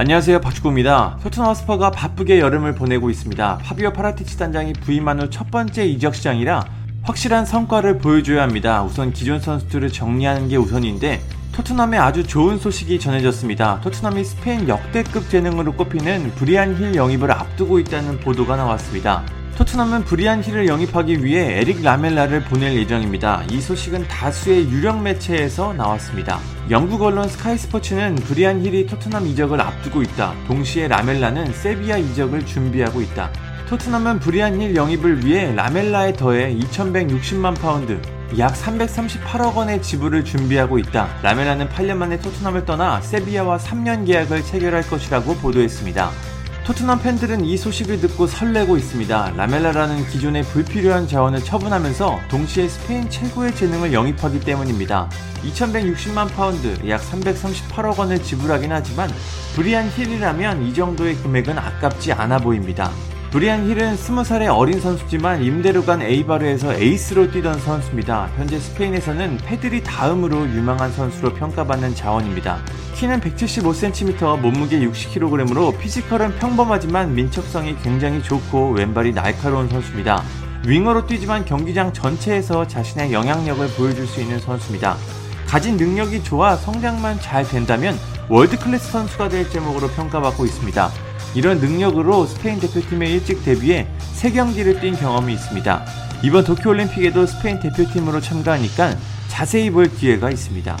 안녕하세요 박주구입니다. 토트넘 스퍼가 바쁘게 여름을 보내고 있습니다. 파비오 파라티치 단장이 부임한 후 첫 번째 이적 시장이라 확실한 성과를 보여줘야 합니다. 우선 기존 선수들을 정리하는 게 우선인데 토트넘에 아주 좋은 소식이 전해졌습니다. 토트넘이 스페인 역대급 재능으로 꼽히는 브리안 힐 영입을 앞두고 있다는 보도가 나왔습니다. 토트넘은 브리안 힐을 영입하기 위해 에릭 라멜라를 보낼 예정입니다. 이 소식은 다수의 유력 매체에서 나왔습니다. 영국 언론 스카이 스포츠는 브리안 힐이 토트넘 이적을 앞두고 있다. 동시에 라멜라는 세비야 이적을 준비하고 있다. 토트넘은 브리안 힐 영입을 위해 라멜라에 더해 2160만 파운드, 약 338억 원의 지불을 준비하고 있다. 라멜라는 8년 만에 토트넘을 떠나 세비야와 3년 계약을 체결할 것이라고 보도했습니다. 토트넘 팬들은 이 소식을 듣고 설레고 있습니다. 라멜라라는 기존의 불필요한 자원을 처분하면서 동시에 스페인 최고의 재능을 영입하기 때문입니다. 2160만 파운드, 약 338억 원을 지불하긴 하지만 브리안 힐이라면 이 정도의 금액은 아깝지 않아 보입니다. 브리안 힐은 20살의 어린 선수지만 임대로 간 에이바르에서 에이스로 뛰던 선수입니다. 현재 스페인에서는 페드리 다음으로 유망한 선수로 평가받는 자원입니다. 키는 175cm, 몸무게 60kg으로 피지컬은 평범하지만 민첩성이 굉장히 좋고 왼발이 날카로운 선수입니다. 윙어로 뛰지만 경기장 전체에서 자신의 영향력을 보여줄 수 있는 선수입니다. 가진 능력이 좋아 성장만 잘 된다면 월드클래스 선수가 될 재목으로 평가받고 있습니다. 이런 능력으로 스페인 대표팀에 일찍 데뷔해 3경기를 뛴 경험이 있습니다. 이번 도쿄올림픽에도 스페인 대표팀으로 참가하니까 자세히 볼 기회가 있습니다.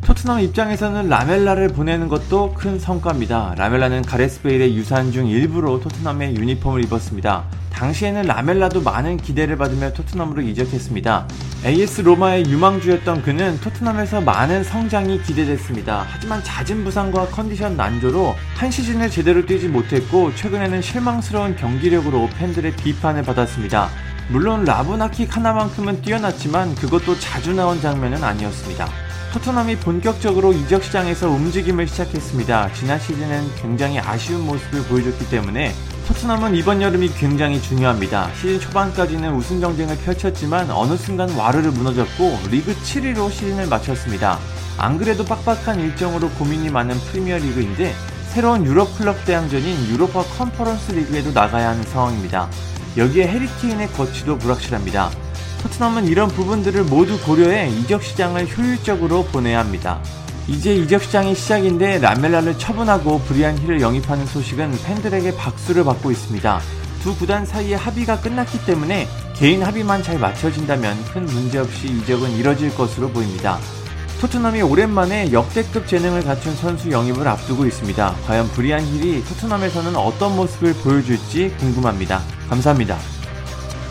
토트넘 입장에서는 라멜라를 보내는 것도 큰 성과입니다. 라멜라는 가레스 베일의 유산 중 일부로 토트넘의 유니폼을 입었습니다. 당시에는 라멜라도 많은 기대를 받으며 토트넘으로 이적했습니다. AS 로마의 유망주였던 그는 토트넘에서 많은 성장이 기대됐습니다. 하지만 잦은 부상과 컨디션 난조로 한 시즌을 제대로 뛰지 못했고 최근에는 실망스러운 경기력으로 팬들의 비판을 받았습니다. 물론 라브나킥 하나만큼은 뛰어났지만 그것도 자주 나온 장면은 아니었습니다. 토트넘이 본격적으로 이적 시장에서 움직임을 시작했습니다. 지난 시즌은 굉장히 아쉬운 모습을 보여줬기 때문에 토트넘은 이번 여름이 굉장히 중요합니다. 시즌 초반까지는 우승 경쟁을 펼쳤지만 어느 순간 와르르 무너졌고 리그 7위로 시즌을 마쳤습니다. 안 그래도 빡빡한 일정으로 고민이 많은 프리미어 리그인데 새로운 유럽 클럽 대항전인 유로파 컨퍼런스 리그에도 나가야 하는 상황입니다. 여기에 해리 케인의 거취도 불확실합니다. 토트넘은 이런 부분들을 모두 고려해 이적 시장을 효율적으로 보내야 합니다. 이제 이적 시장이 시작인데 라멜라를 처분하고 브리안 힐을 영입하는 소식은 팬들에게 박수를 받고 있습니다. 두 구단 사이의 합의가 끝났기 때문에 개인 합의만 잘 맞춰진다면 큰 문제 없이 이적은 이뤄질 것으로 보입니다. 토트넘이 오랜만에 역대급 재능을 갖춘 선수 영입을 앞두고 있습니다. 과연 브리안 힐이 토트넘에서는 어떤 모습을 보여줄지 궁금합니다. 감사합니다.